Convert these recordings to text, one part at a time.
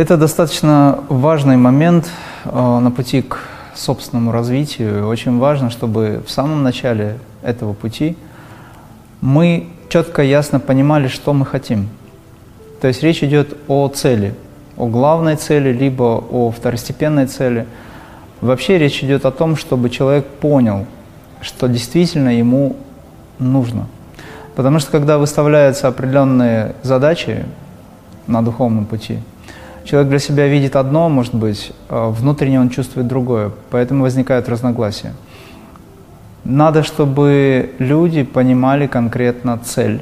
Это достаточно важный момент э, на пути к собственному развитию. Очень важно, чтобы в самом начале этого пути мы четко, ясно понимали, что мы хотим. То есть речь идет о цели, о главной цели, либо о второстепенной цели. Вообще речь идет о том, чтобы человек понял, что действительно ему нужно. Потому что когда выставляются определенные задачи на духовном пути, человек для себя видит одно, может быть, а внутренне он чувствует другое, поэтому возникают разногласия. Надо, чтобы люди понимали конкретно цель,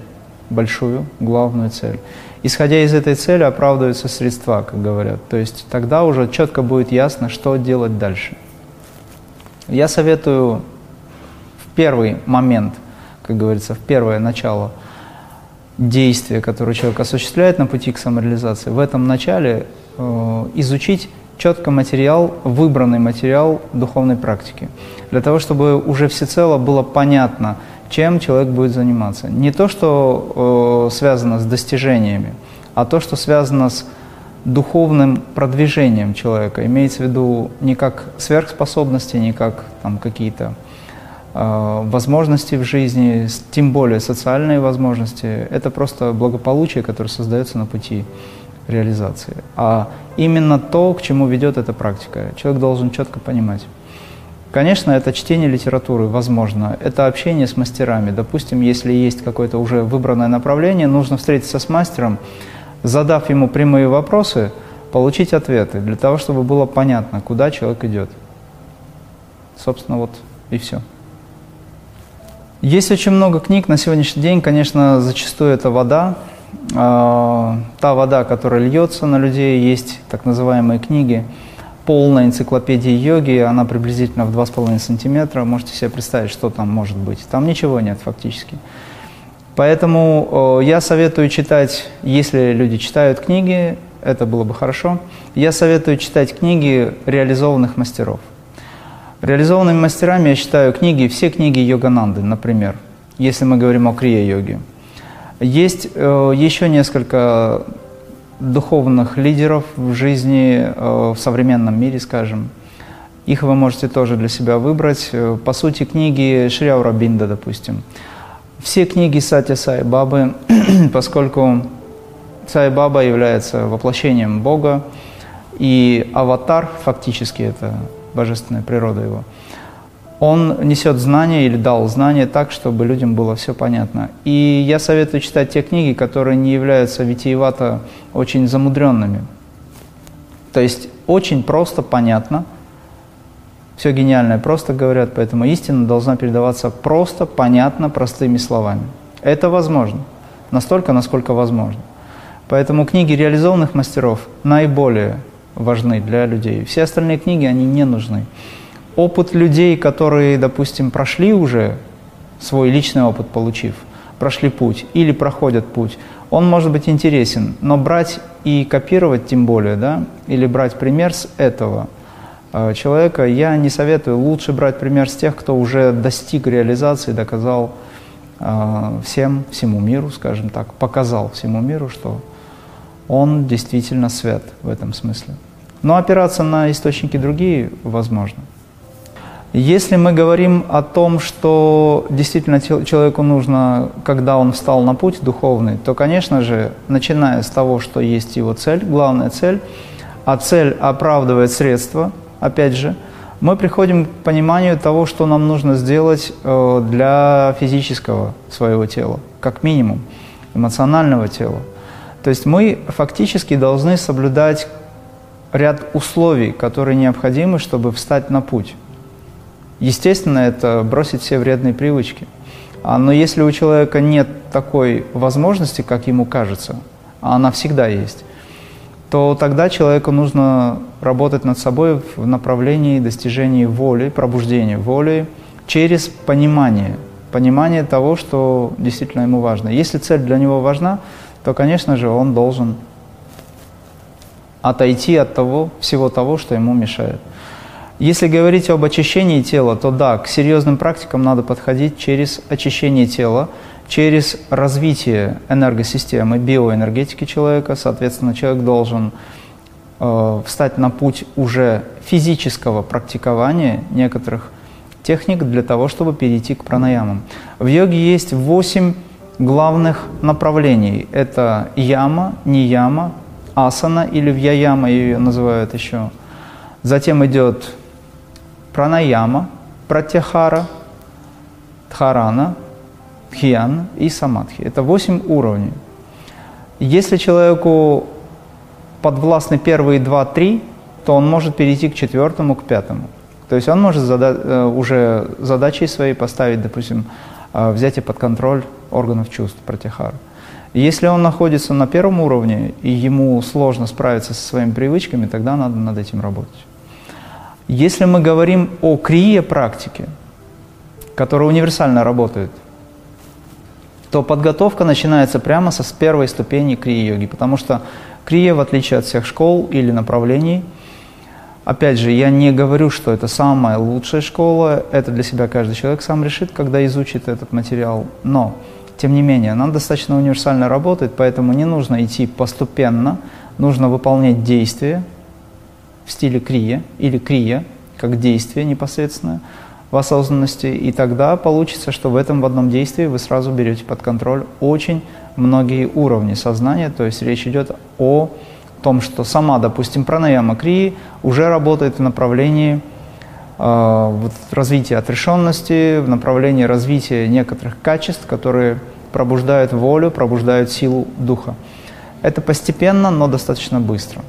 большую, главную цель. Исходя из этой цели оправдываются средства, как говорят. То есть тогда уже четко будет ясно, что делать дальше. Я советую в первый момент, как говорится, в первое начало действия, которое человек осуществляет на пути к самореализации, в этом начале э, изучить четко материал, выбранный материал духовной практики, для того, чтобы уже всецело было понятно, чем человек будет заниматься. Не то, что э, связано с достижениями, а то, что связано с духовным продвижением человека. Имеется в виду не как сверхспособности, не как там, какие-то возможности в жизни, тем более социальные возможности. Это просто благополучие, которое создается на пути реализации, а именно то, к чему ведет эта практика. Человек должен четко понимать. Конечно, это чтение литературы, возможно, это общение с мастерами. Допустим, если есть какое-то уже выбранное направление, нужно встретиться с мастером, задав ему прямые вопросы, получить ответы, для того, чтобы было понятно, куда человек идет. Собственно, вот и все. Есть очень много книг на сегодняшний день, конечно, зачастую это вода, а, та вода, которая льется на людей, есть так называемые книги, полная энциклопедия йоги, она приблизительно в 2,5 сантиметра, можете себе представить, что там может быть. Там ничего нет фактически. Поэтому я советую читать, если люди читают книги, это было бы хорошо, я советую читать книги реализованных мастеров. Реализованными мастерами я считаю книги, все книги Йогананды, например, если мы говорим о крия-йоге. Есть э, еще несколько духовных лидеров в жизни, э, в современном мире, скажем. Их вы можете тоже для себя выбрать. Э, по сути, книги Шриаура Бинда, допустим. Все книги Сати Сай Бабы, поскольку Сай Баба является воплощением Бога, и аватар, фактически это божественная природа его – он несет знания или дал знания так, чтобы людям было все понятно. И я советую читать те книги, которые не являются витиевато очень замудренными. То есть очень просто, понятно. Все гениальное просто говорят, поэтому истина должна передаваться просто, понятно, простыми словами. Это возможно. Настолько, насколько возможно. Поэтому книги реализованных мастеров наиболее важны для людей. Все остальные книги, они не нужны опыт людей, которые, допустим, прошли уже свой личный опыт, получив, прошли путь или проходят путь, он может быть интересен, но брать и копировать тем более, да, или брать пример с этого э, человека, я не советую. Лучше брать пример с тех, кто уже достиг реализации, доказал э, всем, всему миру, скажем так, показал всему миру, что он действительно свят в этом смысле. Но опираться на источники другие возможно. Если мы говорим о том, что действительно человеку нужно, когда он встал на путь духовный, то, конечно же, начиная с того, что есть его цель, главная цель, а цель оправдывает средства, опять же, мы приходим к пониманию того, что нам нужно сделать э, для физического своего тела, как минимум, эмоционального тела. То есть мы фактически должны соблюдать ряд условий, которые необходимы, чтобы встать на путь. Естественно, это бросить все вредные привычки. А, но если у человека нет такой возможности, как ему кажется, а она всегда есть, то тогда человеку нужно работать над собой в направлении достижения воли, пробуждения воли через понимание, понимание того, что действительно ему важно. Если цель для него важна, то, конечно же, он должен отойти от того, всего того, что ему мешает. Если говорить об очищении тела, то да, к серьезным практикам надо подходить через очищение тела, через развитие энергосистемы, биоэнергетики человека. Соответственно, человек должен э, встать на путь уже физического практикования некоторых техник для того, чтобы перейти к пранаямам. В йоге есть восемь главных направлений. Это яма, нияма, асана или вьяяма ее называют еще. Затем идет пранаяма, пратяхара, дхарана, дхьяна и самадхи. Это восемь уровней. Если человеку подвластны первые два, три, то он может перейти к четвертому, к пятому. То есть он может зада- э, уже задачей своей поставить, допустим, э, взятие под контроль органов чувств, пратихара. Если он находится на первом уровне, и ему сложно справиться со своими привычками, тогда надо над этим работать. Если мы говорим о крие практике, которая универсально работает, то подготовка начинается прямо со с первой ступени крия-йоги, потому что крия, в отличие от всех школ или направлений, опять же, я не говорю, что это самая лучшая школа, это для себя каждый человек сам решит, когда изучит этот материал, но тем не менее, она достаточно универсально работает, поэтому не нужно идти постепенно, нужно выполнять действия в стиле крия или крия, как действие непосредственно в осознанности, и тогда получится, что в этом в одном действии вы сразу берете под контроль очень многие уровни сознания, то есть речь идет о том, что сама, допустим, пранаяма крии уже работает в направлении вот, развития отрешенности, в направлении развития некоторых качеств, которые пробуждают волю, пробуждают силу духа. Это постепенно, но достаточно быстро.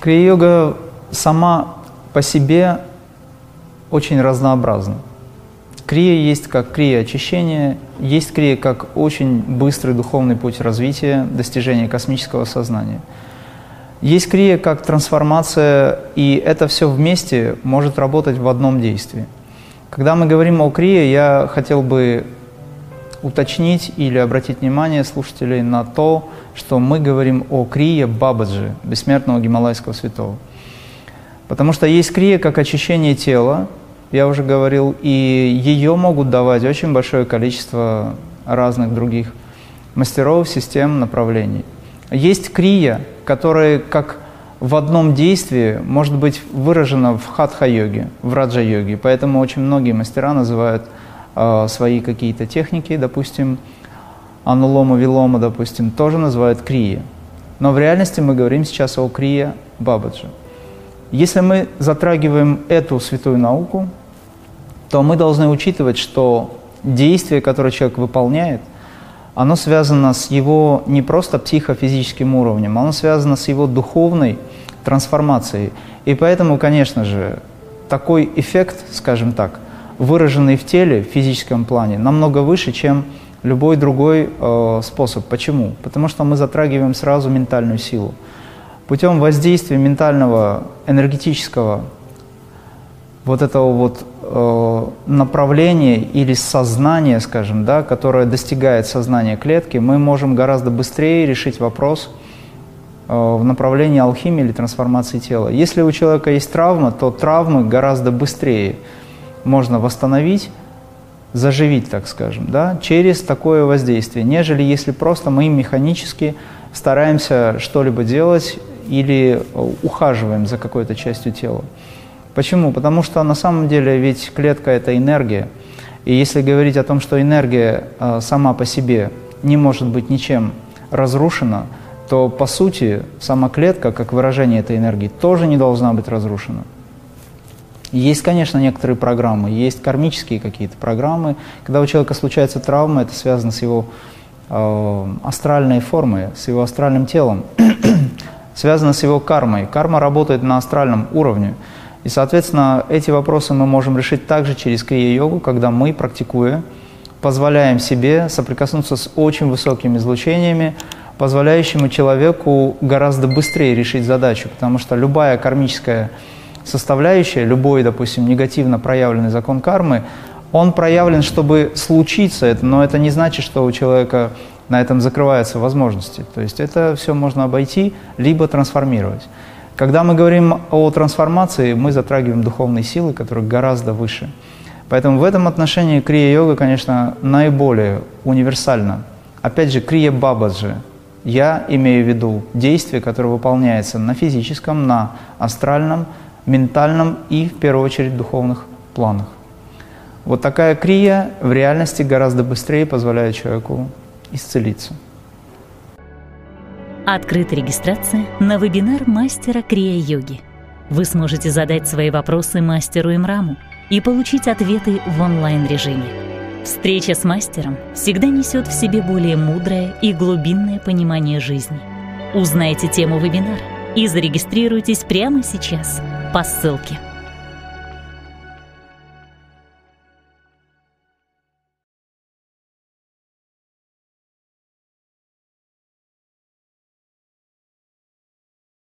Крия-йога сама по себе очень разнообразна. Крия есть как крия очищения, есть крия как очень быстрый духовный путь развития, достижения космического сознания. Есть крия как трансформация, и это все вместе может работать в одном действии. Когда мы говорим о крие, я хотел бы уточнить или обратить внимание слушателей на то, что мы говорим о крие Бабаджи, бессмертного гималайского святого. Потому что есть крия как очищение тела, я уже говорил, и ее могут давать очень большое количество разных других мастеров, систем, направлений. Есть крия, которая как в одном действии может быть выражена в хатха-йоге, в раджа-йоге. Поэтому очень многие мастера называют э, свои какие-то техники, допустим, анулома, вилома, допустим, тоже называют крия. Но в реальности мы говорим сейчас о крия бабаджи. Если мы затрагиваем эту святую науку, то мы должны учитывать, что действие, которое человек выполняет, оно связано с его не просто психофизическим уровнем, оно связано с его духовной трансформацией. И поэтому, конечно же, такой эффект, скажем так, выраженный в теле, в физическом плане, намного выше, чем любой другой э, способ. Почему? Потому что мы затрагиваем сразу ментальную силу путем воздействия ментального, энергетического вот этого вот э, направления или сознания, скажем, да, которое достигает сознания клетки, мы можем гораздо быстрее решить вопрос э, в направлении алхимии или трансформации тела. Если у человека есть травма, то травмы гораздо быстрее можно восстановить, заживить, так скажем, да, через такое воздействие, нежели если просто мы механически стараемся что-либо делать или э, ухаживаем за какой-то частью тела. Почему? Потому что на самом деле ведь клетка – это энергия. И если говорить о том, что энергия э, сама по себе не может быть ничем разрушена, то по сути сама клетка, как выражение этой энергии, тоже не должна быть разрушена. Есть, конечно, некоторые программы, есть кармические какие-то программы. Когда у человека случается травма, это связано с его э, астральной формой, с его астральным телом связано с его кармой. Карма работает на астральном уровне. И, соответственно, эти вопросы мы можем решить также через крия-йогу, когда мы, практикуя, позволяем себе соприкоснуться с очень высокими излучениями, позволяющими человеку гораздо быстрее решить задачу, потому что любая кармическая составляющая, любой, допустим, негативно проявленный закон кармы, он проявлен, чтобы случиться это, но это не значит, что у человека на этом закрываются возможности. То есть это все можно обойти, либо трансформировать. Когда мы говорим о трансформации, мы затрагиваем духовные силы, которые гораздо выше. Поэтому в этом отношении крия-йога, конечно, наиболее универсальна. Опять же, крия-бабаджи. Я имею в виду действие, которое выполняется на физическом, на астральном, ментальном и, в первую очередь, духовных планах. Вот такая крия в реальности гораздо быстрее позволяет человеку исцелиться. Открыта регистрация на вебинар мастера крия-йоги. Вы сможете задать свои вопросы мастеру Имраму и получить ответы в онлайн-режиме. Встреча с мастером всегда несет в себе более мудрое и глубинное понимание жизни. Узнайте тему вебинара и зарегистрируйтесь прямо сейчас по ссылке.